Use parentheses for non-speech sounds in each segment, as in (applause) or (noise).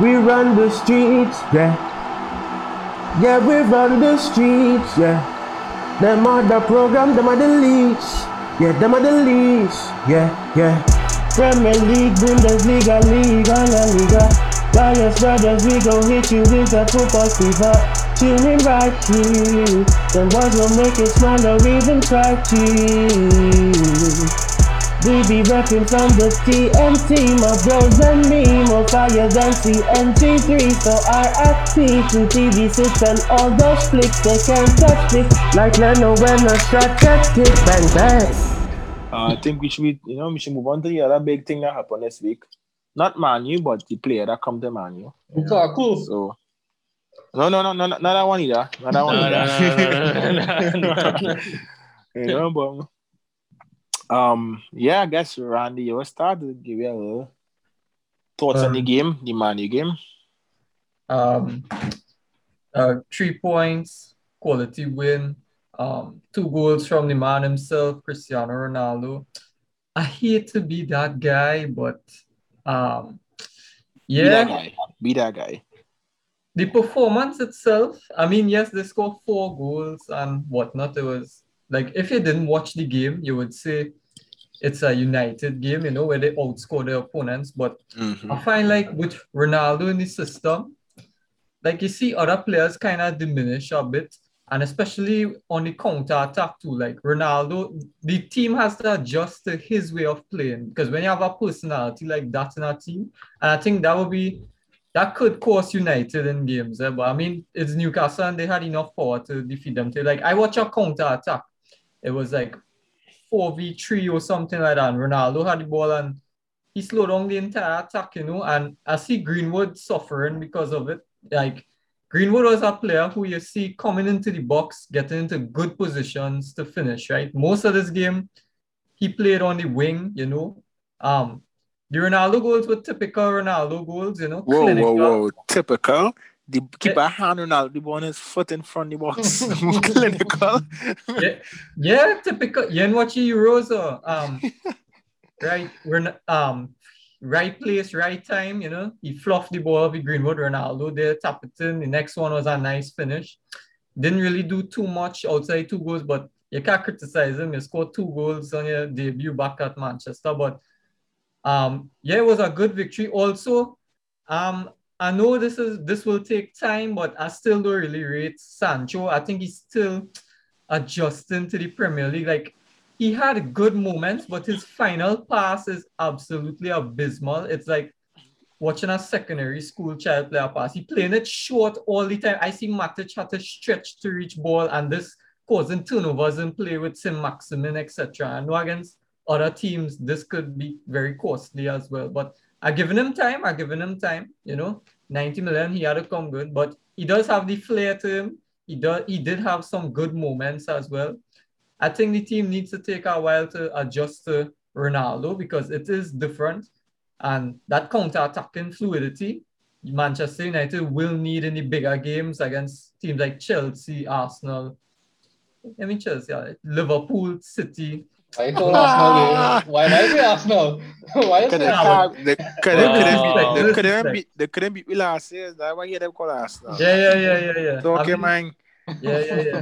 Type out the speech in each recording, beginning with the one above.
We run the streets, yeah. Yeah, we run the streets, yeah. Them are the program, them are the leads. Yeah, them are the leads. Yeah, yeah. Premier League, Bundesliga, Liga, La Liga. Dallas Brothers, we gon' hit you with a football fever. In right here. Them boys will make you smile or even cry cheese. We be reppin' from the TNT, my bros and me, more fire than CNC3. So RFP to TV6 and all those flicks, they can't touch this. Like Leno when a shot gets kick, bang bang. Uh, I think we should, be, you know, we should move on to the other big thing that happened this week. Not Manu, but the player that come to Manu. Lukaku. So, no, no, no, no, not that one either. Not that one No, no, either. (laughs) you know, but um, yeah, I guess Randy, you start to give you a little thoughts on the Um, game, the Manu game. Um, uh, three points, quality win. Um, two goals from the man himself, Cristiano Ronaldo. I hate to be that guy, but um, yeah, Be that guy. Be that guy. the performance itself. I mean, yes, they scored four goals and whatnot. It was like if you didn't watch the game, you would say it's a United game, you know, where they outscore their opponents. But Mhm. I find like with Ronaldo in the system, like you see other players kind of diminish a bit, and especially on the counter attack too. Like Ronaldo, the team has to adjust to his way of playing because when you have a personality like that in a team, and I think that would be that could cost United in games. eh, But I mean, it's Newcastle and they had enough power to defeat them. To like I watch a counter attack, it was like four v three or something like that. And Ronaldo had the ball and he slowed down the entire attack, you know, and I see Greenwood suffering because of it. Like Greenwood was a player who you see coming into the box, getting into good positions to finish, right? Most of this game, he played on the wing, you know. Um, the Ronaldo goals were typical Ronaldo goals, you know. Whoa, clinical. whoa, whoa. Typical. The keeper hand Ronaldo, the ball on his foot in front of the box. (laughs) (laughs) Clinical. yeah, yeah, typical. You watch the Euros, or um, right? We're not, um, right place, right time. You know, he fluffed the ball with Greenwood, Ronaldo there, tap it in. The next one was a nice finish. Didn't really do too much outside two goals, but you can't criticize him. You scored two goals on your debut back at Manchester, but um, yeah, it was a good victory. Also, um, I know this is this will take time, but I still don't really rate Sancho. I think he's still adjusting to the Premier League. Like he had good moments, but his final pass is absolutely abysmal. It's like watching a secondary school child play a pass. He playing it short all the time. I see Matic had to stretch to reach ball, and this causing turnovers in play with Saint-Maximin, etc. Know against other teams, this could be very costly as well. But I given him time. I've given him time. You know, 90 million, he had to come good, but he does have the flair to him. He does. He did have some good moments as well. I think the team needs to take a while to adjust to Ronaldo because it is different, and that counter-attacking fluidity, Manchester United will need in the bigger games against teams like Chelsea, Arsenal. I mean Chelsea, Liverpool, City. Why call Arsenal? eh? Why why say Arsenal? Why Could say they, Arsenal? they, could they, Wow. couldn't beat, they couldn't me last year. That's why you them call Arsenal. Yeah, yeah, yeah, yeah, yeah. So, okay, I mean, man. Yeah, yeah, yeah.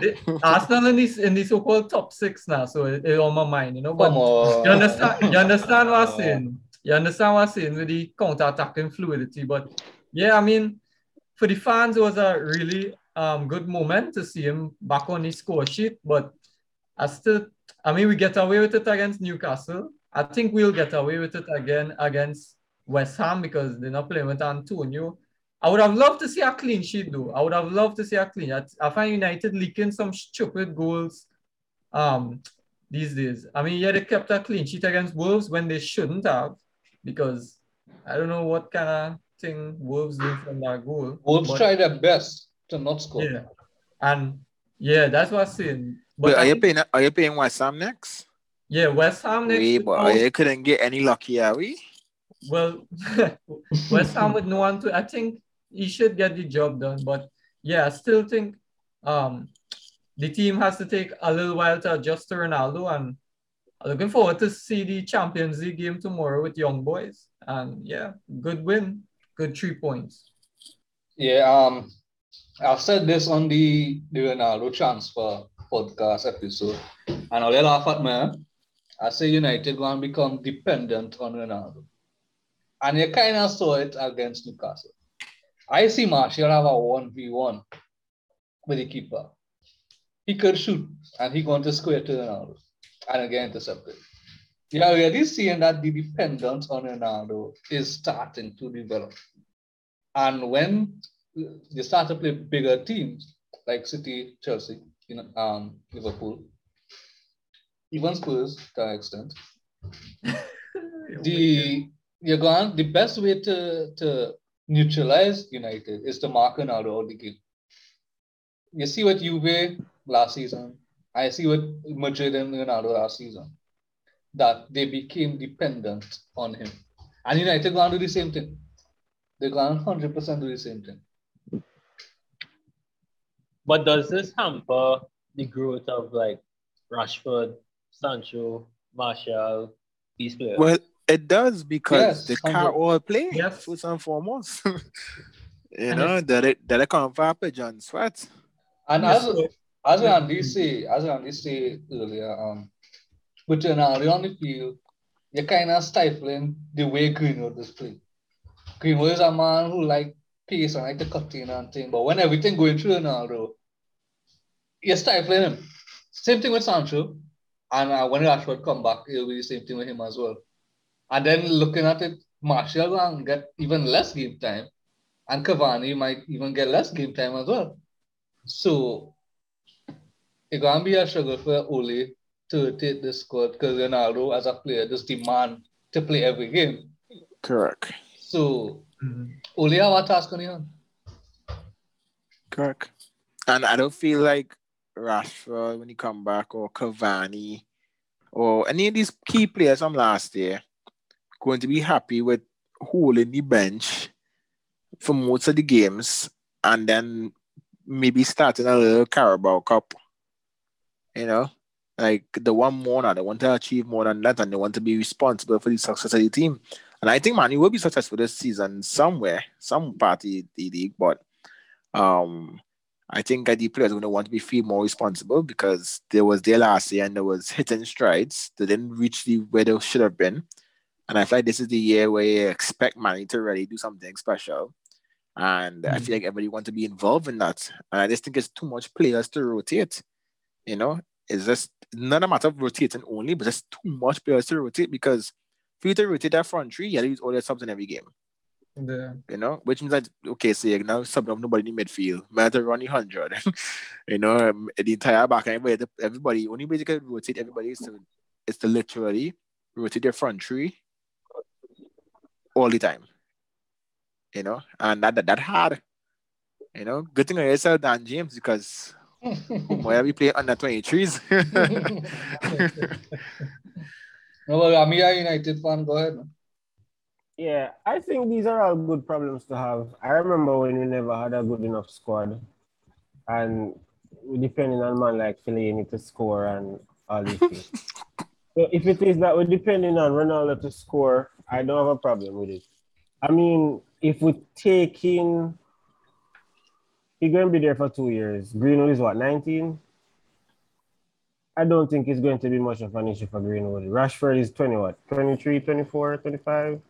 The- Arsenal in this in the so-called top six now, so it, it on my mind, you know. But you understand, you understand what I'm saying. You understand what I'm saying with the counter-attacking fluidity. But yeah, I mean, for the fans, it was a really um good moment to see him back on the score sheet. But I still, I mean, we get away with it against Newcastle. I think we'll get away with it again against West Ham because they're not playing with Antonio. I would have loved to see a clean sheet though. I would have loved to see a clean. I, I find United leaking some stupid goals um these days. I mean, yeah, they kept a clean sheet against Wolves when they shouldn't have because I don't know what kind of thing Wolves do from that goal. Wolves but- try their best to not score. Yeah. And yeah, that's what I'm saying. But But are you think- paying? Are you paying West Ham next? yeah, West Ham next. We, but now- you couldn't get any lucky, are we? Well, (laughs) West Ham with no one to, I think he should get the job done. But yeah, I still think um the team has to take a little while to adjust to Ronaldo. And I'm looking forward to see the Champions League game tomorrow with young boys. And yeah, good win. Good three points. Yeah, um, I've said this on the, the Ronaldo transfer podcast episode, and I'll laugh at me. I say United going to become dependent on Ronaldo. And you kind of saw it against Newcastle. I see Martial have a 1v1 with the keeper. He could shoot and he going to square to Ronaldo and again intercepted. You are really seeing that the dependence on Ronaldo is starting to develop. And when you start to play bigger teams like City, Chelsea, know, um, Liverpool, even Spurs to an extent, the you're going the best way to to neutralize United is to mark Ronaldo out the game. You see what Juve last season, I see what Madrid and Ronaldo last season, that they became dependent on him. And United going to do the same thing. They're going to 100% do the same thing. But does this hamper the growth of like Rashford, Sancho, Marshall, these players? Well, it does because Yes, they can't hundred- all play Yes. first and foremost. (laughs) you And know, that it that it come for John Sweat. And Yes, as so- as Randy say, as Randy say earlier, um, with Ronaldo on the field, you're kind of stifling the way Greenwood is playing. Greenwood is a man who like pace and like the cut and thing, but when everything going through Ronaldo, you're stifling him. Same thing with Sancho, and uh, when Rashford come back, it'll be the same thing with him as well. And then looking at it, Martial will get even less game time, and Cavani might even get less game time as well. So it's gonna be a struggle for Ole to take this squad because Ronaldo as a player just demand to play every game. Correct. So Mhm. Ole have a task on his hand. Correct. And I don't feel like Rashford when he come back or Cavani or any of these key players from last year going to be happy with holding the bench for most of the games and then maybe starting a little Carabao Cup. You know? Like the one more now, they want to achieve more than that and they want to be responsible for the success of the team. And I think Manu will be successful this season somewhere, some party of the league, but um I think the players are going to want to be feel more responsible because they was there last year and there was hitting strides. They didn't reach the where they should have been. And I feel like this is the year where you expect Manny to really do something special. And I feel like everybody wants to be involved in that. And I just think it's too much players to rotate. You know, it's just not a matter of rotating only, but just too much players to rotate because to rotate that front three, you have to use all your subs in every game. The, you know, which means that okay, so you're now subbing off nobody in the midfield, matter running hundred, (laughs) you know, um, the entire back and everybody, everybody only basically rotate everybody is to is to literally rotate their front three all the time, you know, and that that, that hard, you know. Good thing I sell Dan James because (laughs) why we play under twenty threes. (laughs) No, well, I'm a United fan. Go ahead. man. Yeah, I think these are all good problems to have. I remember when we never had a good enough squad, and we depending on man like Fellaini to score and all these things. (laughs) so if it is that we're depending on Ronaldo to score, I don't have a problem with it. I mean, if we take in, he's going to be there for two years. Greenwood is what, 19? I don't think it's going to be much of an issue for Greenwood. Rashford is 20, what, 23, 24, 25?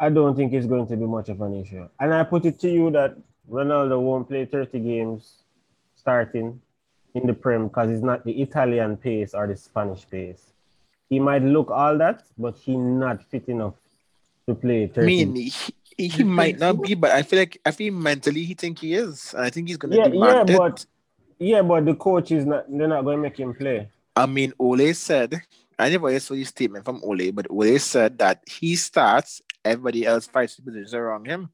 I don't think it's going to be much of an issue. And I put it to you that Ronaldo won't play 30 games starting in the Prem because it's not the Italian pace or the Spanish pace. He might look all that, but he not fit enough to play 30. I mean, he, he, he might not be, but I feel like I feel mentally he think he is, and I think he's gonna yeah, demand yeah, it. but yeah, but the coach is not. They're not going to make him play. I mean, Ole said, I never saw this statement from Ole, but Ole said that he starts, everybody else fights the positions around him.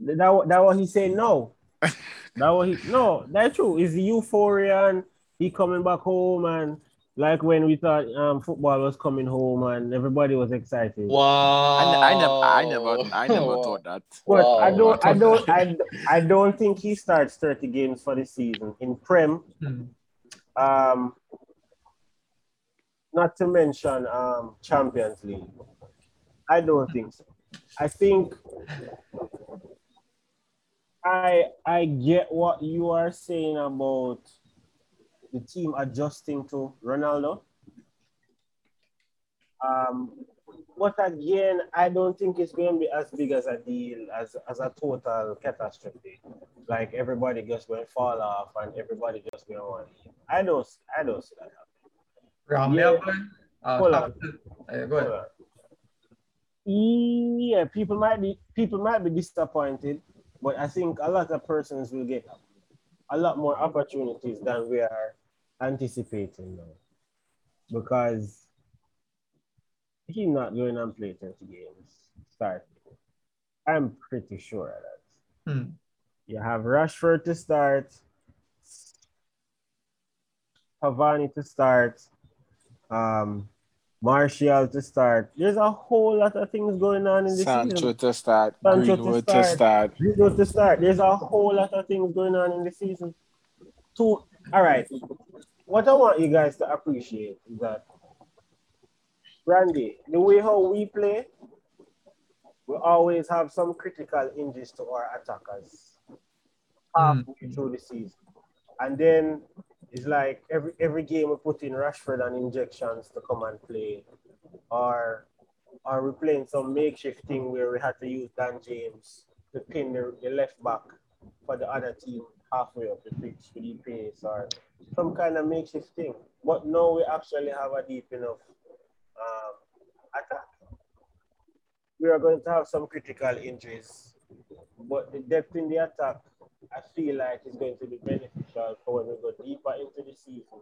That that what he said. no. (laughs) that what he no. That's true. It's the euphoria and he coming back home and like when we thought um football was coming home and everybody was excited. Wow. I, I never, I never, I never thought that. But Wow, I don't, I don't, I, (laughs) I don't think he starts 30 games for the season in Prem. Hmm. Um, not to mention um Champions League. I don't think so. I think I I get what you are saying about the team adjusting to Ronaldo. Um, but again, I don't think it's going to be as big as a deal as, as a total catastrophe. Like everybody just going to fall off and everybody just going to want. I don't I don't see that happening. Yeah. Uh, Hold on. Uh, go ahead. Yeah, people might be people might be disappointed, but I think a lot of persons will get a lot more opportunities than we are anticipating now. Because he's not going and play 30 games start. I'm pretty sure of that. Hmm. You have Rashford to start, Cavani to start, um, Martial to start. There's a whole lot of things going on in this Sancho season. to start, Sancho to Greenwood to start. start. Greenwood to start. There's a whole lot of things going on in the season. Two. All right. What I want you guys to appreciate is that, Randy, the way how we play, we always have some critical injuries to our attackers halfway mm. through the season. And then it's like every every game we put in Rashford and injections to come and play, or or we're playing some makeshift thing where we had to use Dan James to pin the, the left back for the other team halfway up the pitch with the pace or some kind of makeshift thing. But now we actually have a deep enough um, attack. We are going to have some critical injuries, but the depth in the attack, I feel like it's going to be beneficial for when we go deeper into the season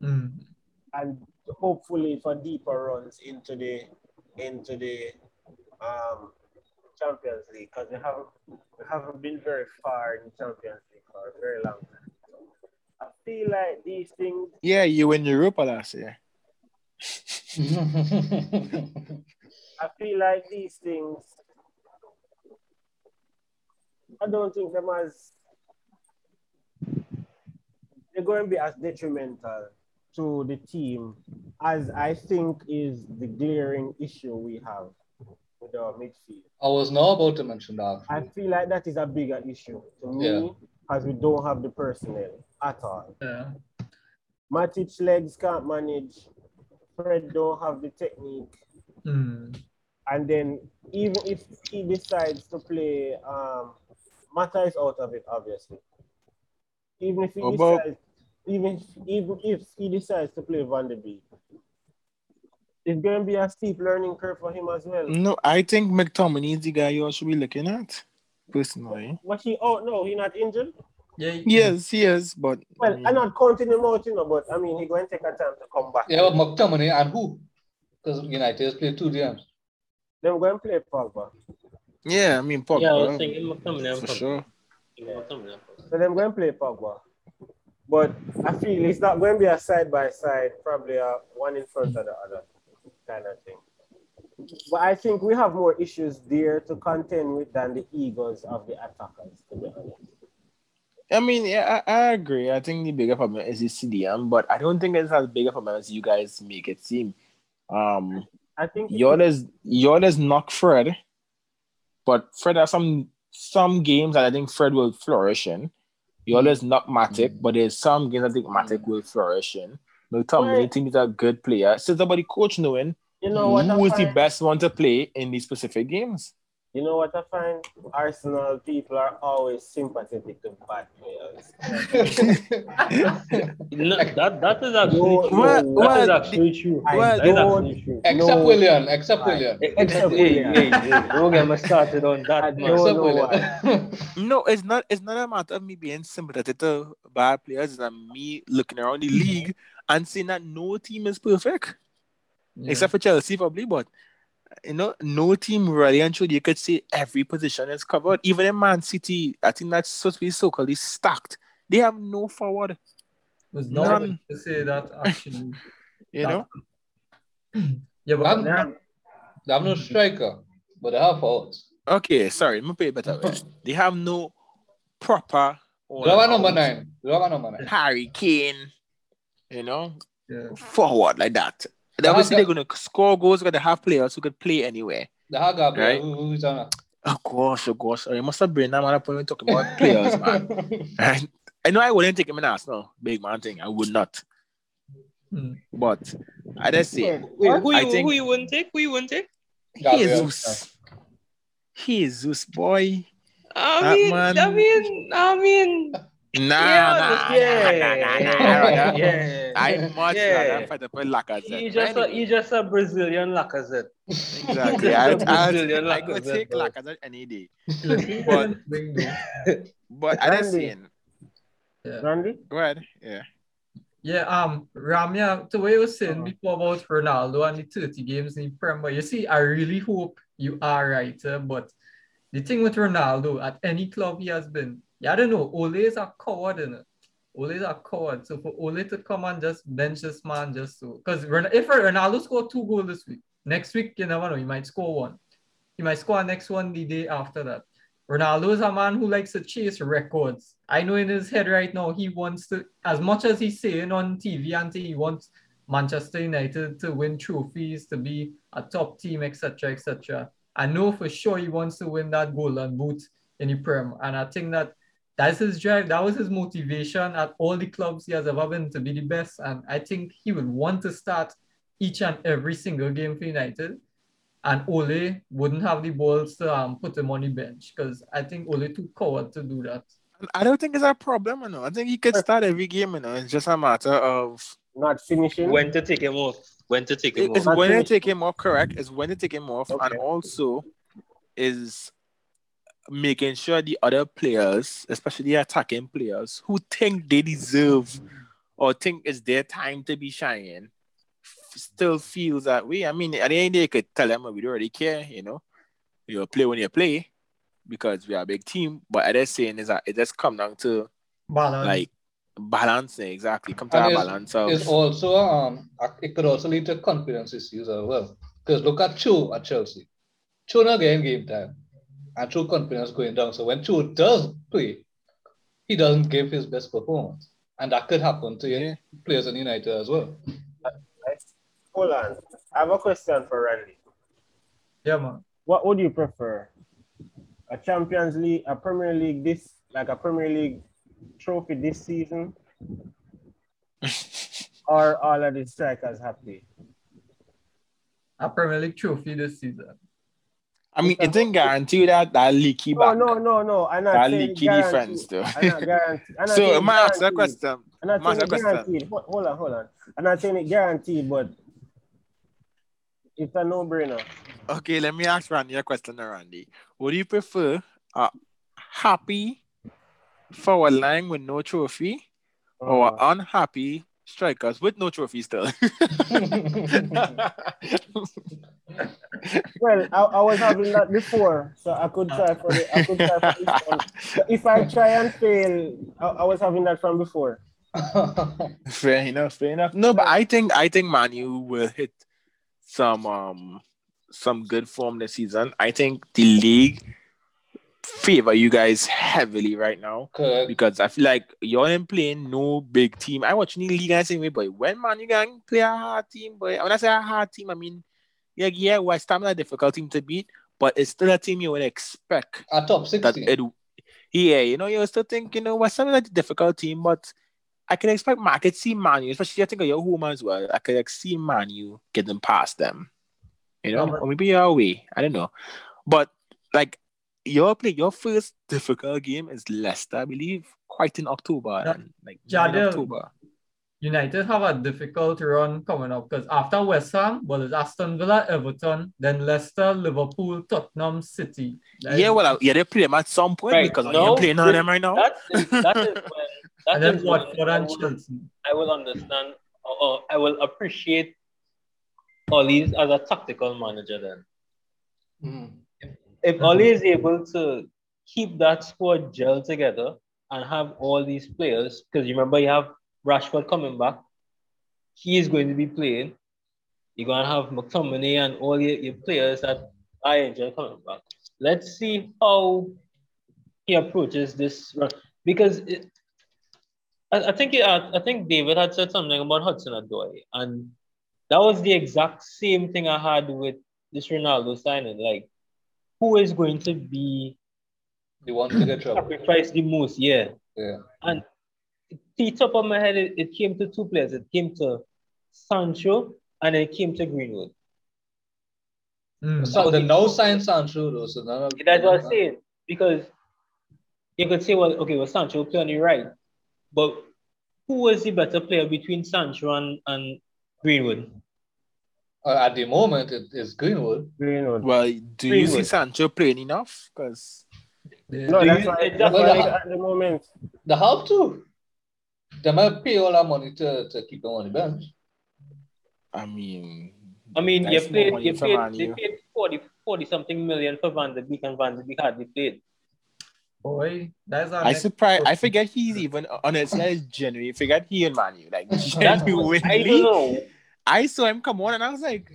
Hmm. and hopefully for deeper runs into the into the um, Champions League because we haven't we haven't been very far in the Champions League for a very long time. I feel like these things. Yeah, you win Europa last year. (laughs) I feel like these things. I don't think them as they're going to be as detrimental to the team as I think is the glaring issue we have with our midfield. I was now about to mention that. I feel like that is a bigger issue to me Yeah. as we don't have the personnel at all. Yeah. Matic legs can't manage. Fred don't have the technique. Hmm. And then even if he decides to play, um, Mata is out of it, obviously. Even if he about- decides, even even if he decides to play Van de Beek, it's going to be a steep learning curve for him as well. No, I think McTominay is the guy you all should be looking at, personally. But he, oh no, he not injured. Yeah. he- Yes, he is, but Well, I mean, I'm not counting him out, you know, but I mean, he going to take a time to come back. Yeah, but McTominay and who? Because United has played two games. Then going to play Pogba. Yeah, I mean, Pogba, Yeah, I was thinking McTominay. for and sure. McTominay. So them going to play Pogba. But I feel it's not going to be a side by side, probably a one in front of the other kind of thing. But I think we have more issues there to contend with than the egos of the attackers, to be honest. I mean, yeah, I, I agree. I think the bigger problem is the CDM, but I don't think it's as big a problem as you guys make it seem. Um, I think it- y'all is y'all is not Fred, but Fred has some some games that I think Fred will flourish in. Y'all is not Matic, mm-hmm. but there's some games I think Matic mm-hmm. will flourish in. Think he's a good player. It's just about the coach knowing you know who is the best one to play in these specific games. You know what I find? Arsenal people are always sympathetic to bad players. (laughs) No, that that is actually No, true. Well, no, that is well, actually true. I well, that is don't- actually true. Except No. William, except William. Except hey, William. hey, hey, don't get me started on that, man. don't Except know William. (laughs) No, it's not. It's not a matter of me being sympathetic to bad players. It's me looking around the league and seeing that no team is perfect, Yeah. except for Chelsea, probably. But you know, no team really and truly you could say every position is covered. Even in Man City, I think that's supposed to be so-called is stacked. They have no forward. was not None. to say that actually. (laughs) You know, (clears throat) Yeah, but I'm- there- They have no striker, but they have forwards. okay. Sorry, put it better. (laughs) They have no proper. Number nine. They have a number nine. Harry Kane. You know, yeah. forward like that. And Yeah, obviously, but- they're going to score goals. Going to have players who could play anywhere. The Haga, bro. Right. Who, who's on that? Oh gosh, oh gosh. You must have been that man up when talking about players, man. (laughs) And I know I wouldn't take him in Arsenal, big man thing. I would not. Hmm. But I just say Wait, who I you, think- who you wouldn't take? Who you wouldn't take? Gabriel. Jesus. Jesus, boy. I That mean, man- I mean, I mean, Nah, Yeah, nah, yeah. I much Yeah. rather fight up with Lacazette. He just a, Anyway, he just a Brazilian Lacazette. exactly. (laughs) just I, a I, Brazilian I could take bro. Lacazette any day. (laughs) But, But I just Randy. saying, yeah. Randy? go ahead. Yeah. Yeah, um, Ramya, to what you were saying Uh-huh. before about Ronaldo and the 30 games in Premier, you see, I really hope you are right, uh, but the thing with Ronaldo, at any club he has been, yeah, I don't know, Ole is a coward, innit? Ole is a coward. So for Ole to come and just bench this man just so, because if Ronaldo scored two goals this week, next week, you never know, he might score one. He might score next one the day after that. Ronaldo is a man who likes to chase records. I know in his head right now he wants to, as much as he's saying on TV and he wants Manchester United to win trophies, to be a top team, etc., etc. I know for sure he wants to win that golden boot in the Prem, and I think that that's his drive. That was his motivation at all the clubs he has ever been to be the best, and I think he would want to start each and every single game for United and Ole wouldn't have the balls to um, put him on the bench because I think Ole too coward to do that. I don't think it's a problem, you know. I think he could start every game, you know. It's just a matter of Not finishing. When to take him off? When to take him it's off? when to take him off, correct? It's when to take him off, and also is making sure the other players, especially the attacking players, who think they deserve or think it's their time to be shining, f- still feels that way. I mean, at the end of the day, you could tell them we don't really care, you know. You play when you play because we are a big team. But at that saying is that it just come down to Balance. like balancing exactly. Come to And a it's- balance of It's also um it could also lead to confidence issues as well. Because look at Cho at Chelsea. Cho not getting game time. And Cho confidence going down. So when Cho does play, he doesn't give his best performance. And that could happen to Yeah. players in United as well. Hold on. I have a question for Randy. yeah, man. What would you prefer? A Champions League, a Premier League this, like a Premier League trophy this season? (laughs) or all of the strikers happy? A Premier League trophy this season. I mean, it didn't guarantee that that leaky back. no, no, no. I'm not That leaky guaranteed. defense, though. I'm not guaranteed. I'm not So, saying am I ask that guaranteed. question? I'm not Am saying it guaranteed. Hold, hold on, hold on. I'm not saying it guaranteed, but it's a no-brainer. Okay, let me ask Randy a question, Randy. Would you prefer a happy forward line with no trophy or Uh, unhappy strikers with no trophy still? (laughs) well, I, I was having that before, so I could try for the, I could try for this one. So if I try and fail, I, I was having that from before. (laughs) fair enough, fair enough. No, but I think I think Manu will hit some um some good form this season. I think the league favor you guys heavily right now. Correct. because I feel like you're in playing no big team. I watch the league and say, way, boy, when man you can play a hard team, boy. When I say a hard team, I mean, yeah, yeah, West Ham is a difficult team to beat, but it's still a team you would expect A top 16. it. Yeah, you know, you still think, you know, West Ham is a difficult team, but I can expect man, I could see Manu, especially I think of your home as well. I could like, see Manu getting past them. You know, Yeah, but- or maybe you're away. I don't know. But like your play, your first difficult game is Leicester, I believe, quite in October. Yeah. and, like Jadel. in October. United have a difficult run coming up because after West Ham, well, it's Aston Villa, Everton, then Leicester, Liverpool, Tottenham, City. That Yeah, is- well, uh, yeah, they play them at some point Right, because no, you're playing on them right now. That is, that is (laughs) when that and then Watford I and will, Chelsea. I will understand or, or I will appreciate Ollie's as a tactical manager then. Mm. If Ollie is able to keep that squad gel together and have all these players, because you remember you have Rashford coming back, he is going to be playing. You're going to have McTominay and all your, your players that I enjoy coming back. Let's see how he approaches this run because it, I, I think uh, I think David had said something about Hudson Odoi, and that was the exact same thing I had with this Ronaldo signing, like who is going to be the one to get trouble. sacrificed the most? Yeah. Yeah. And the top of my head, it, it came to two players. It came to Sancho and it came to Greenwood. Mm. So the no sign Sancho though, so none of That's what I'm saying. Because you could say, well, okay, well, Sancho play on the right, but who was the better player between Sancho and, and Greenwood? Uh, at the moment, it is Greenwood. Greenwood. Well, do you see Sancho playing enough? Because No, Do that's you- why, that's that's why- why at the moment. They have to. They might pay all that money to, to keep him on the bench. I mean, I mean, That's you played, more you paid, they U. paid 40, 40 something million for Van de Beek and Van de Beek hardly played. Boy, that's I next surprised. I forget he's even honestly. I genuinely forget he and Man U. Like (laughs) That's, genuinely, I don't know. I saw him come on and I was like,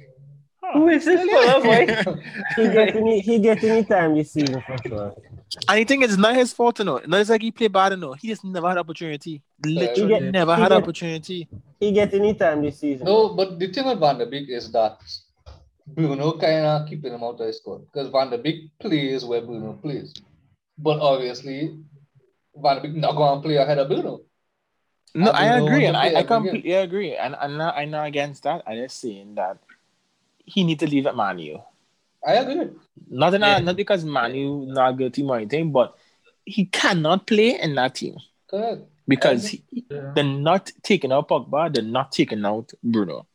huh, Who is this still boy? here. He get any he get any time this season for sure. and I think it's not his fault, you know. Not it's like he played bad, you know. He just never had opportunity. Literally, He get- never he had get- opportunity. He get any time this season. No, but the thing with Van de Beek is that Bruno kind of keeping him out of his squad because Van de Beek plays where Bruno plays. But obviously, Van de Beek not going to play ahead of Bruno. No, I I agree, and I, I every completely agree, and I'm not, I'm not against that. I'm just saying that he need to leave at Man I agree. Not in Yeah. not because Man U not good team or anything, but he cannot play in that team Correct. because he, Yeah. they're not taking out Pogba, they're not taking out Bruno.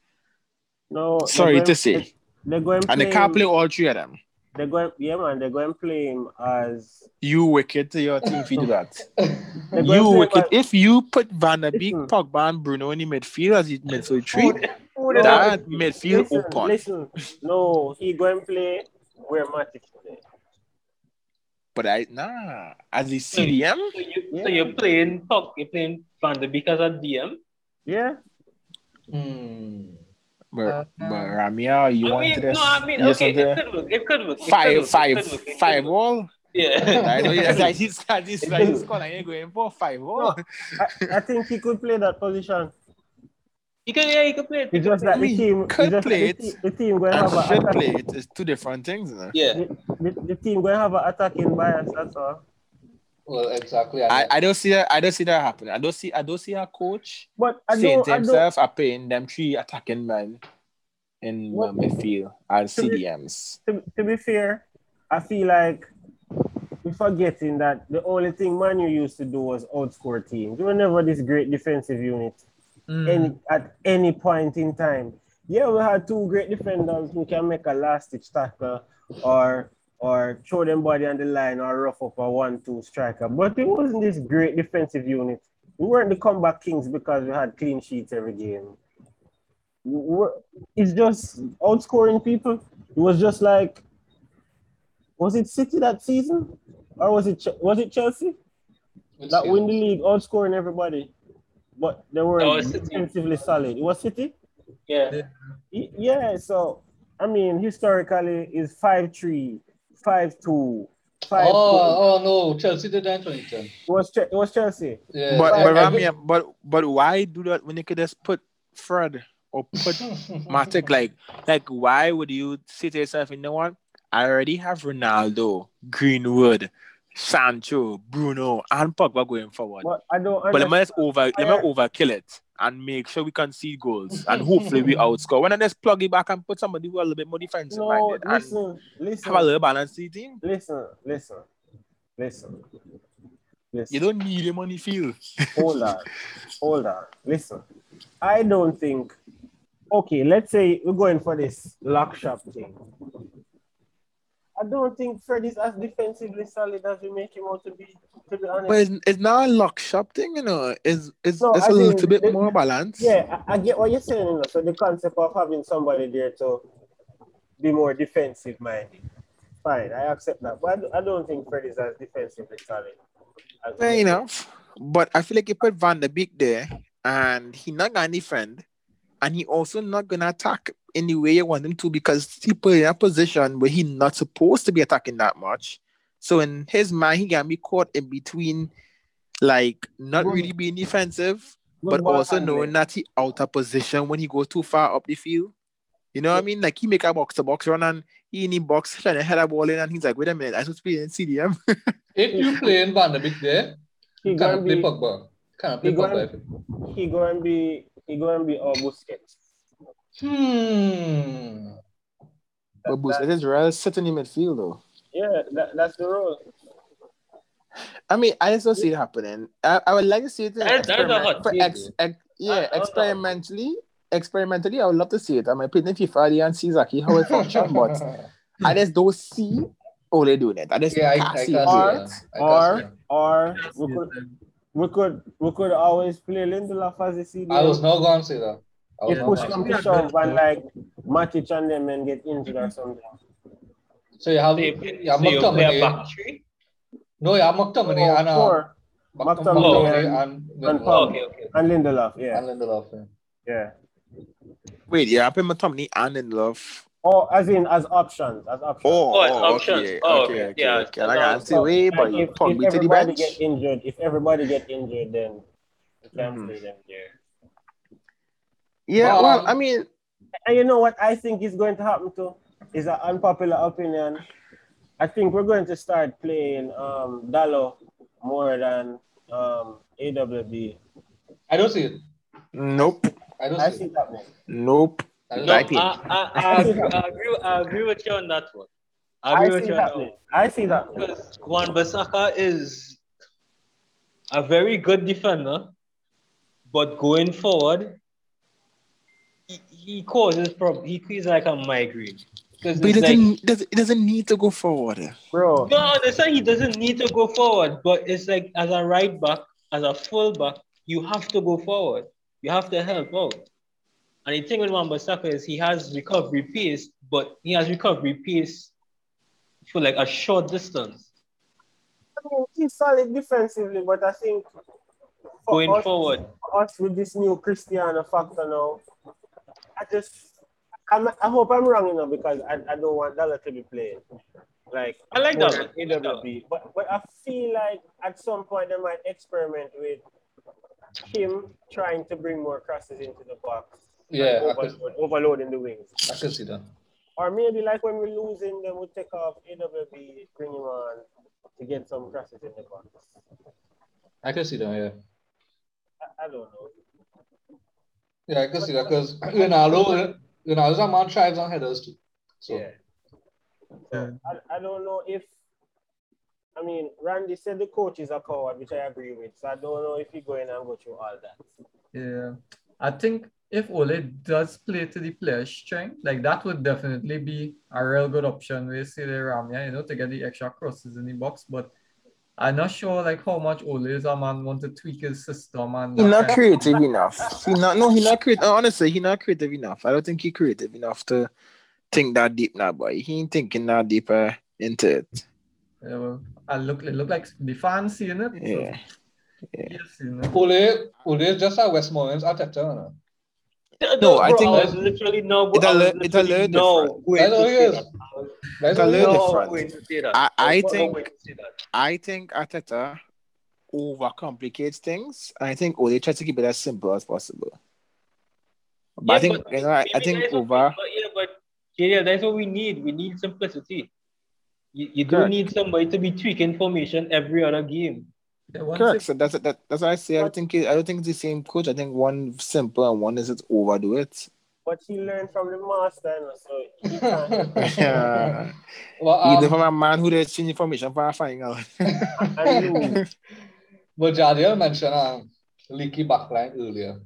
No. Sorry they're to say, They're going and they can't play all three of them. They're going yeah man, they're going to play him as You wicked to your team if you do that. (laughs) you wicked. play him If you put Van de Beek, Listen. Pogba, and Bruno in the midfield as the midfield three, Who No, that as- midfield listen, open. Listen, no, he go and play where Matic play. But I nah as a CDM. So, you, so you're playing talk, you're playing Van de Beek as a DM. Yeah. Hmm. But, Uh, but Ramia, you I want mean, to this? no, I mean, okay, it could work. It could work. It could work, five, could work, five work. all. Yeah. I know that's like he's got this It like could- he's I ain't going for five all. I, I think he could play that position. He can, yeah, you can play it. It's just that the team, could just play the, it the team going to have a should play it. It's two different things. You? Yeah. the, the team going to have an attacking bias. That's all. Well, exactly. I, I don't see that I don't see that happening. I don't see I don't see a coach But I saying don't, to I don't, himself are playing them three attacking men in What- midfield as To be- CDMs. to, to be fair, I feel like we're forgetting that the only thing Manu used to do was outscore teams. We were never this great defensive unit Mm. any at any point in time. Yeah, we had two great defenders who can make a last ditch tackle or or throw them body on the line or rough up a one-two striker. But it wasn't this great defensive unit. We weren't the comeback kings because we had clean sheets every game. Were- It's just outscoring people. It was just like, was it City that season, or was it was it Chelsea that win the league, outscoring everybody? But they were was oh, City. defensively solid. It was City. Yeah. Yeah, so I mean, historically, is five three, five two, five. Oh, oh no, Chelsea did that in 2010. It was it was Chelsea. Yeah. But Right, but I Ramia, but but why do that when you could just put Fred or put (laughs) Matic like like why would you say to yourself, you know what? I already have Ronaldo, Greenwood, Sancho, Bruno, and Pogba going forward. But I don't. But let me just over let me overkill it and make sure we concede goals (laughs) and hopefully we outscore. When I just plug it back and put somebody who are a little bit more defensive No, minded and listen, listen, have a little balance to the team. listen, listen, listen, listen. You don't need him on the field. hold on, hold on. Listen, I don't think. Okay, let's say we're going for this lock shop thing. I don't think Fred is as defensively solid as we make him out to be. To be honest. But it's, it's not a lock shop thing, you know. It's it's, No, it's I a little bit it- more balanced. Yeah, I, I get what you're saying. You know? So the concept of having somebody there to be more defensive minded, fine, I accept that. But I don't- I don't think Fred is as defensively solid. as Fair enough. But I feel like you put Van de Beek there and he not gonna defend and he also not gonna attack in the way you want him to because he put in a position where he not supposed to be attacking that much. So in his mind, he can be caught in between like not Good- really being defensive, Good but ball also knowing that he out of position when he goes too far up the field. You know what I mean? Like he make a box to box run and he in the box trying to head a ball in and he's like, wait a minute, I supposed to be in CDM. (laughs) If you play in Van de Beek there, He you cannot gonna play be Pogba. Cannot play He Pogba. gonna- if you- he gonna be he gonna be all Busquets. Hmm. but Busquets is real sitting in midfield though. Yeah, that, that's the role. I mean, I just don't see it happening. I, I would like to see it in That- that is a experiment- hot for ex, ex, yeah, That- that is a hot experimentally. Experimentally, I would love to see it. I might put it in FIFA and see exactly how it functions, but I just don't see Ole doing it. I just yeah, can't I see can't it. see Or- that. I can't Or that. or we could we could we could always play Lindelof as a CDM. I was not going to say that. I was if not push gonna come to that. shove and like Matic and them and get injured or something. So you have, So you, you have so a McTominay. back? No, you have McTominay and uh, Four. McTominay McTominay and, and and, Oh, okay, okay. And Lindelof, yeah. and Lindelof. yeah. Yeah. Wait, yeah, I put McTominay and in love. Or as in as options, as options. Oh, Oh, oh, options. okay, Oh, okay, okay. okay, Yeah, okay. so Like, I now- see way, but you if, put if me to the everybody bench. get injured, if everybody get injured, then you can Mhm. play them there. Yeah, But, well, um, I mean, And you know what I think is going to happen too? Is an unpopular opinion. I think we're going to start playing um Dalot more than um AWB. I don't see it. nope, I don't I see see it. that one. nope. I No, I see see. I, I, I, (laughs) agree, I, agree, with you on that one. I I agree with see you on that that one. one. I see that. Because Wan-Bissaka is a very good defender, but going forward, he, he causes problem. He he's like a migraine. Because But it doesn't, doesn't, doesn't need to go forward. Bro, no, I understand he doesn't need to go forward, but it's like as a right back, as a full back, you have to go forward. You have to help out. And the thing with Bissaka is he has recovery pace, but he has recovery pace for like a short distance. I mean, he's solid defensively, but I think for Going us, forward. us with this new Cristiano factor now, I just I'm, I hope I'm wrong, you know, because I, I don't want Dalot to be playing. Like I like that. AWB. But but I feel like at some point they might experiment with him trying to bring more crosses into the box. Yeah, I overload, could, overloading the wings. I can see that. Or maybe like when we're losing, then we'll take off AWB, bring him on to get some crosses in the box. I can see that, yeah. I, I don't know. Yeah, I could see that because (clears throat) you Ronaldo, Ronaldo's a man thrives on headers too. So Yeah. So I, I don't know if I mean Randy said the coach is a coward, which I agree with. So I don't know if he go in and go through all that. Yeah. I think if Ole does play to the player's strength, like that would definitely be a real good option with say the Ramya, you know, to get the extra crosses in the box. But I'm not sure like how much Ole is a man want to tweak his system and He's not creative enough. He not no, he not creative. Honestly, he not creative enough. I don't think he creative enough to think that deep now, boy. He ain't thinking that deeper into it. Yeah, well, I look it look like the fans seeing it. so- Yeah. Yes, you know. Ole, Ole is just a Westmoreland's Arteta. No? No, I think I was literally no. it's a I was li- it's a little no going That's to all say it is. that. I was That's It's a it little is. no different. to say that. I, I was not think to say that. I think Arteta overcomplicates things. and I think Ole tries to keep it as simple as possible. But I think but you know, I, I think that's what over but yeah, but yeah, that's what we need. We need simplicity. You, you don't need somebody to be tweaking formation every other game. Yeah, correct. So that's that, that's why I say I don't think it, I don't think it's the same coach. I think one simple and one is it overdo it. But he learned from the master, you (laughs) know, so Yeah. Well, Either um, from a man who does change information for a final. and lose. but Jadiel mentioned um, leaky backline earlier.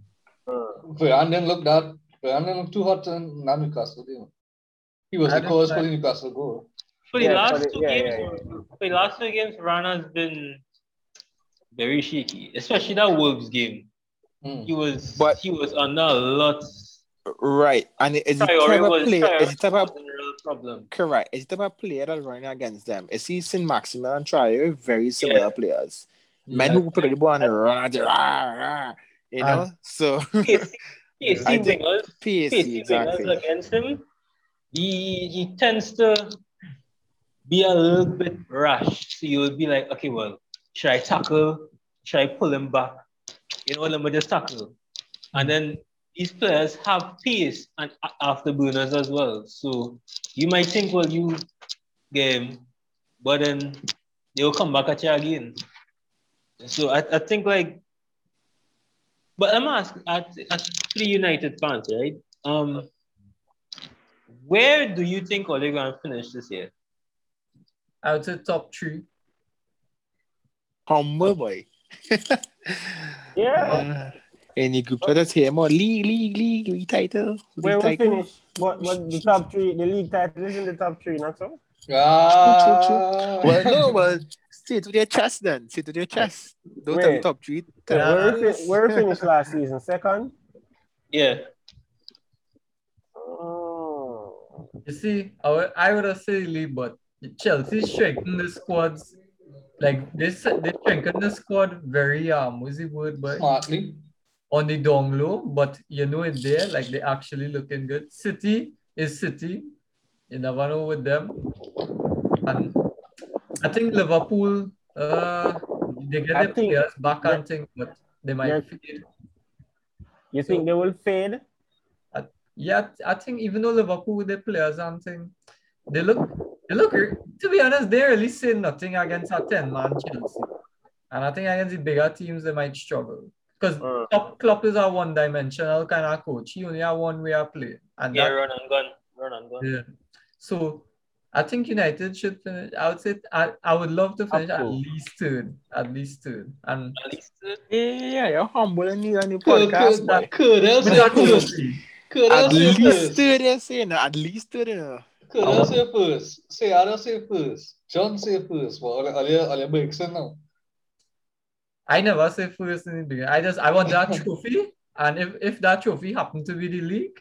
Varane didn't look that. Varane didn't look too hot in that Newcastle game. He was I the cause for the Newcastle goal. For the Yeah, last for the- two yeah, games, yeah, for the last two games, Rana's been very shaky, especially that Wolves game. Hmm. He was, But- he was under a lot. right. And it's the type Traore of was, player it's the type of a problem. correct. It's the type of player that's running against them. It's he Saint-Maximin and Traore, very similar Yeah. players. Men Yeah. who put the ball and run at the rah, rah, you know? Ah. so Pacey, Pacey (laughs) I think- wingers, PSC Pacey exactly. wingers against him, he, he tends to be a little bit rash. So you'll be like, okay, well, should I tackle? Should I pull him back? You know, let me just tackle. And then these players have pace and afterburners as well. So you might think, well, you game, but then they'll come back at you again. So I, I think like, but I'm asking at, at three United fans, right? Um, where do you think Ole to finish this year? I would say top three. Humble boy. Yeah. Uh, any group let us hear more league, league, league, league title. Where league we title. finish? What what the top three, the league title is in the top three, not so? Ah, Well, no, well, stay to their chest then. Stay to their chest. Don't tell me top three. Tell Yeah. Where we, fin- where we finished last season? Second? Yeah. Oh. You see, I would, I would have said league, but Chelsea strengthened the squads. Like this, they strengthened the squad very um, what's the word, but smartly. on the down low, but you know it there, like they actually looking good. City is City. You never know with them. And I think Liverpool, uh, they get I their think- players back and thing, but they might Yeah. fade. You think they will fade? Yeah, I think even though Liverpool with their players and thing, they look, they look. To be honest, they're really say nothing against a ten man Chelsea, and I think against the bigger teams they might struggle because Mm. top Klopp is a one dimensional kind of coach. He only have one way of play, and Yeah, that, run and gun. Run and gun. yeah. So I think United should finish. I would say I, I would love to finish at least third, at least third, and At least uh, Yeah, yeah, you're humble and you on the podcast. could, but could else say without first. trophy. Could At least first. third, you're saying. At least third. You know. Could else say first. Say Adam say first. John say first. But all all all breaks now. I never say first in the beginning. I just I want that (laughs) trophy, and if if that trophy happened to be the league,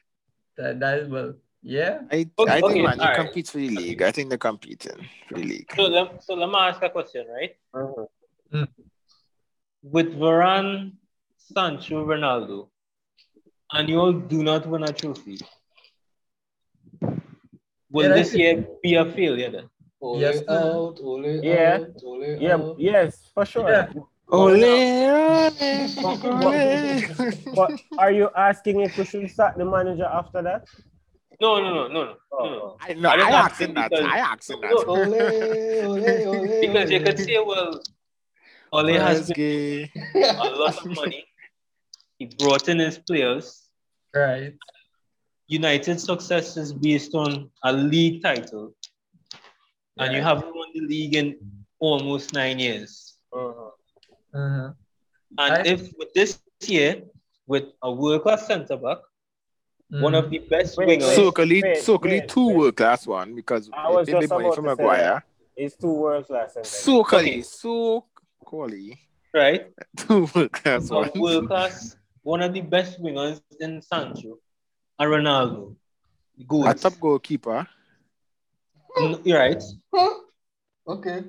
that that is well, yeah. I, Okay, I think okay, man, you alright. compete for the league. I think they're competing for the league. so let, so let me ask a question, right? Mhm. With Varane, Sancho, Ronaldo, and you all do not win a trophy, will Yeah, this that's- year be a failure then? Ole Yes, uh, out, ole Yeah. out, ole Yeah, out. yes, for sure. Yeah. Ole, But- ole, ole. But are you asking if we should sack the manager after that? No, no, no, no, no, no, no. Oh. I, no, I I don't asked think him that. because- I asked him that. Ole, ole, ole. Because you could say, well, Ole has been a lot of money. He brought in his players. Right. United's success is based on a league title, and you haven't won the league in almost nine years. Uh-huh. And I- if with this year, with a world class centre back, one of the best Wait, wingers, wait. Socally, wait, Socally wait, two world class one because I was they made just money about from to say Maguire. It's two world class. Socally, Socally, right? (laughs) two world class A ones. world class, one of the best wingers in Sancho and Ronaldo. The A top goalkeeper. N- You're right. Okay.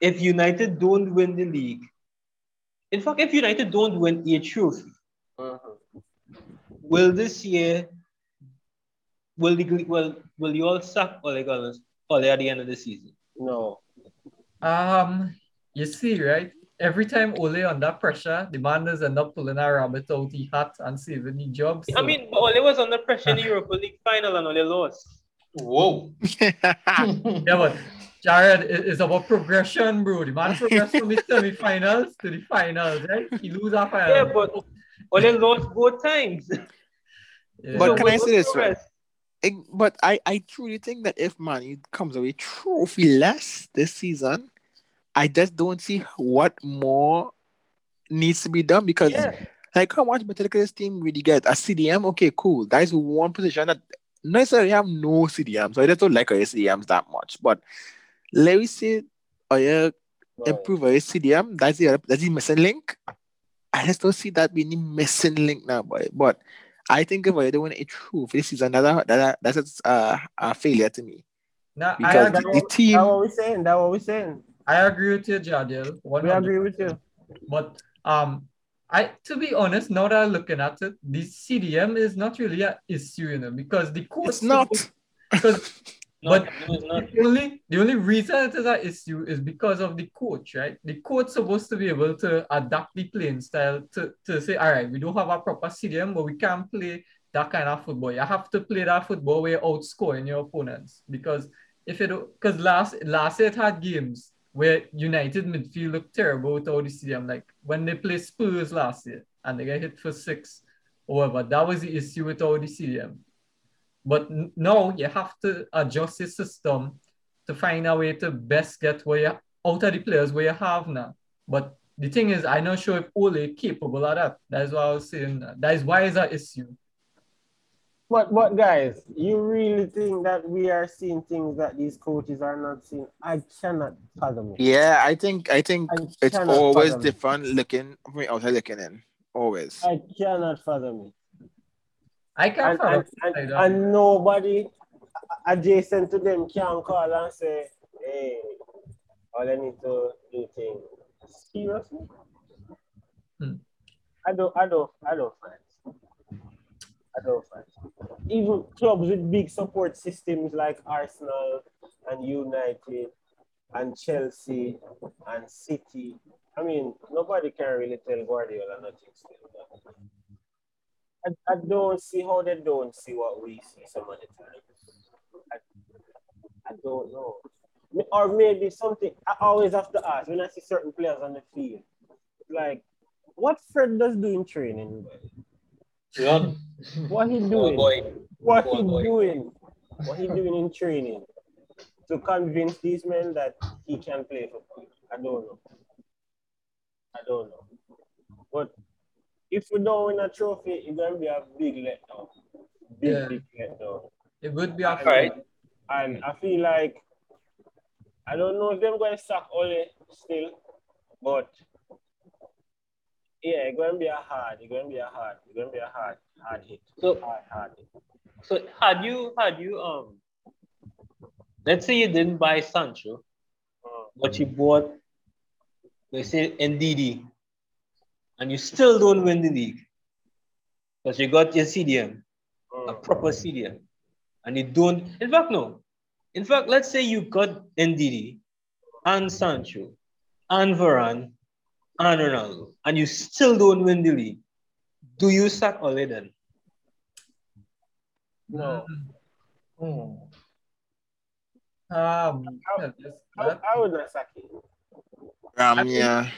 If United don't win the league, in fact, if United don't win a trophy, will this year will the will will you all sack Ole Gunnar Ole at the end of the season? No. Um, you see, right? Every time Ole under pressure, the man does end up pulling a rabbit out the hat and saving the job. I mean, but Ole was under pressure in the Europa League final and Ole lost. Whoa. (laughs) yeah, but Jared, it- it's about progression, bro. The man progressed from the (laughs) semi-finals to the finals, right? He lose a final. Yeah, but Ole lost both times. Yeah. But So can I say this, right? progress? Eh, But I, I truly think that if Man comes away trophy less this season, I just don't see what more needs to be done because Yeah. like how much better this team really get? A CDM, okay, cool. That is one position that necessarily have no CDM, so I just don't like our CDMs that much. But let me say our improve our CDM, that's the that's the missing link. I just don't see that being the missing link now, boy. But I think if I don't win a trophy this season, that, that, that's a, a failure to me. Now, I Because the, the team That's what we're saying. That's what we're saying. I agree with you, Jadiel. We agree with you. But um, I to be honest, now that I'm looking at it, the CDM is not really an issue, you know, because the coach it's not. because (laughs) No, But no, not. the only the only reason it is that issue is because of the coach, right? The coach supposed to be able to adapt the playing style to, to say, all right, we don't have a proper stadium, but we can't play that kind of football. You have to play that football where you're outscoring your opponents. Because if you do because last last year it had games where United midfield looked terrible without the stadium. Like when they played Spurs last year and they got hit for six or whatever. That was the issue without the stadium. But now you have to adjust your system to find a way to best get where you out of the players where you have now. But the thing is, I'm not sure if Ole capable of that. That's what I was saying. That is why is that issue. But but guys, you really think that we are seeing things that these coaches are not seeing? I cannot fathom it. Yeah, I think I think I it's always fathom it. different looking from the outside looking in. Always. I cannot fathom it. I can't And, follow and, it and, and nobody adjacent to them can call and say, hey, all I need to do things. Seriously? Hmm. I don't I don't I don't find. Even clubs with big support systems like Arsenal and United and Chelsea and City. I mean, nobody can really tell Guardiola nothing still. I, I don't see how they don't see what we see some of the times. I, I don't know. Or maybe something I always have to ask when I see certain players on the field. Like, what Fred does do in training? Run. What he doing? boy. what Oh, he boy. doing? What he doing in training to convince these men that he can play football? I don't know. I don't know. But if we don't win a trophy, it's gonna be a big letdown. Big, Yeah. big letdown. It would be a And, Right. and I feel like I don't know if they're going to sack Ole still, but yeah, it's going to be a hard. It's going to be a hard. It's going to be a hard, hard hit. So Hard, hard hit. so had you had you um let's say you didn't buy Sancho, Mm. but you bought let's say Ndidi and you still don't win the league. Because you got your CDM, a Mm. proper CDM, and you don't in fact no. In fact, let's say you got Ndidi and Sancho and Varane and Ronaldo, and you still don't win the league. Do you sack Ole then? No. Um, yeah, that's- I, I would not sack him. Um, yeah.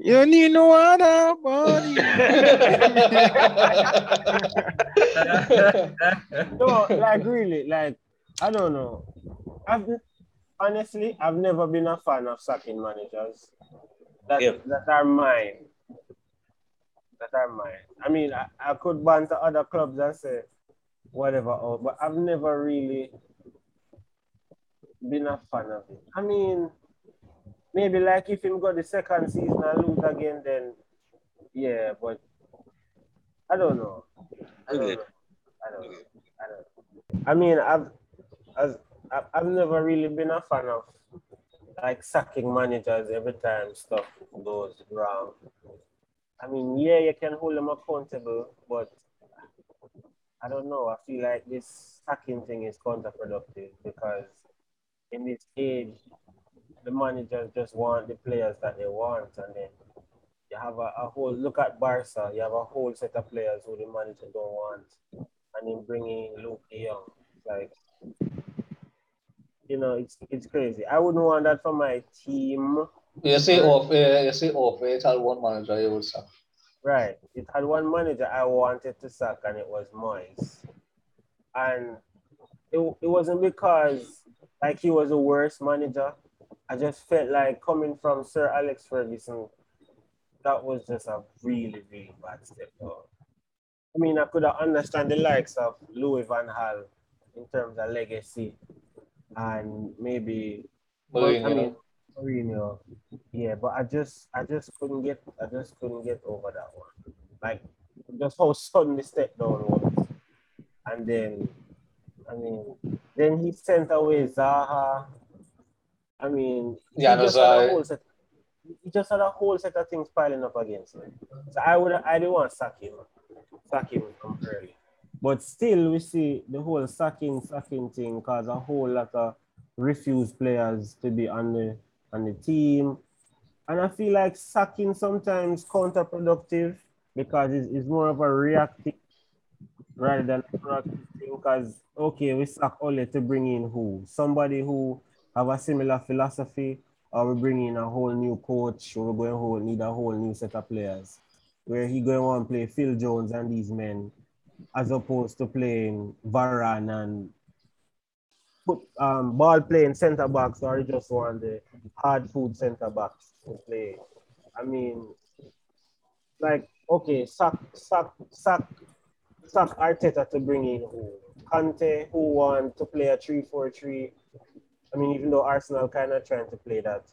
You need no other body. (laughs) (laughs) No, like really, like I don't know. I've honestly, I've never been a fan of sacking managers. That Yep. that are mine. That are mine. I mean, I, I could banter other clubs and say whatever, oh, but I've never really been a fan of it. I mean, maybe like if him got the second season and lose again, then yeah, but I don't know. I don't Okay. know. I don't know. I don't know. I mean, I've as I've, I've never really been a fan of like sacking managers every time stuff goes wrong. I mean, yeah, you can hold them accountable, but I don't know. I feel like this sacking thing is counterproductive because in this age, the managers just want the players that they want, and then you have a, a whole look at Barca. You have a whole set of players who the manager don't want, and then bringing Luuk Jong, like you know, it's it's crazy. I wouldn't want that for my team. You say off, uh, you say off, It had one manager you will sack. Right. It had one manager I wanted to sack, and it was Moyes. And it, it wasn't because like he was the worst manager. I just felt like coming from Sir Alex Ferguson, that was just a really, really bad step. Though. I mean, I could understand the likes of Louis Van Gaal in terms of legacy and maybe well, I Mourinho. mean, Mourinho. Yeah, but I just I just couldn't get I just couldn't get over that one. Like just how sudden the step down was. And then I mean then he sent away Zaha. I mean he Yeah, no, just had a Zaha- whole set he just had a whole set of things piling up against him. So I would I didn't want to sack him. Sack him from early. But still, we see the whole sacking, sacking thing cause a whole lot of refuse players to be on the on the team. And I feel like sacking sometimes counterproductive because it's, it's more of a reactive rather than a proactive thing. Because okay, we sack Ole to bring in who? Somebody who have a similar philosophy, or we bring in a whole new coach, or we're going to need a whole new set of players. Where he going to want to play Phil Jones and these men, as opposed to playing Varane and put um, ball playing centre backs, or just want the hard food centre backs to play. I mean, like okay, sack, sack, sack, sack Arteta to bring in who? Conte, who want to play a 3 4 3. I mean, even though Arsenal kind of trying to play that.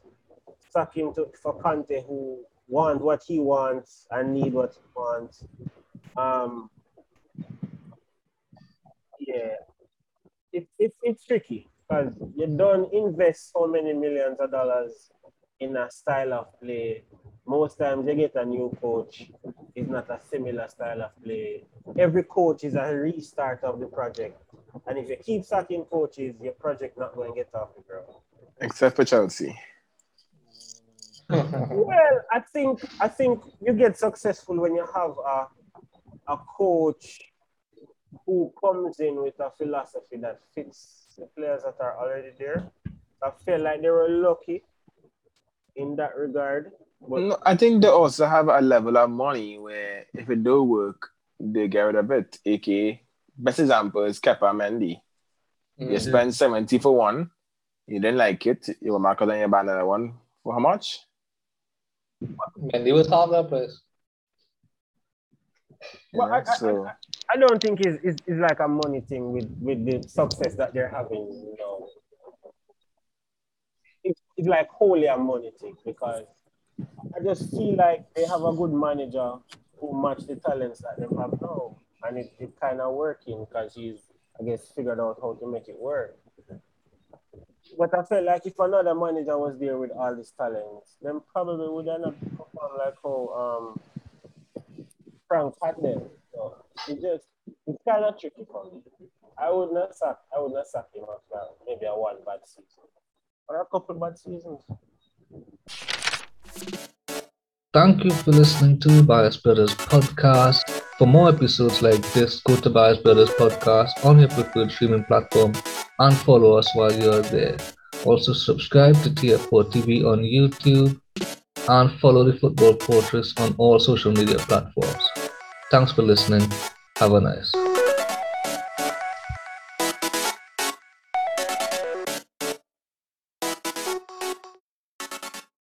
Sack him to, for Conte, who want what he wants and need what he wants. Um, yeah, it, it, it's tricky because you don't invest so many millions of dollars in a style of play. Most times you get a new coach, it's not a similar style of play. Every coach is a restart of the project. And if you keep sucking coaches, your project not going to get off the ground. Except for Chelsea. (laughs) Well, I think I think you get successful when you have a a coach who comes in with a philosophy that fits the players that are already there. I feel like they were lucky in that regard. But No, I think they also have a level of money where if it don't work, they get rid of it. AKA, best example is Kepa Mendy. You mm-hmm. spend 70 for one, you didn't like it, you will mark out on your buy another one. For how much? Mendy was half that price. You Well, know, I- I- so I don't think it's, it's, it's like a money thing with, with the success that they're having, you know. It's, it's like wholly a money thing because I just feel like they have a good manager who match the talents that they have now. And it, it kind of working because he's, I guess, figured out how to make it work. But I felt like if another manager was there with all these talents, then probably would have not performed like how um, Frank had them. So it just it's kind of tricky for me. I would not sack I would not sack him after maybe a one bad season. Or a couple bad seasons. Thank you for listening to Bias Brothers Podcast. For more episodes like this, go to Bias Brothers Podcast on your preferred streaming platform and follow us while you're there. Also, subscribe to TF4 TV on YouTube and follow the Football Fortress on all social media platforms. Thanks for listening. Have a nice.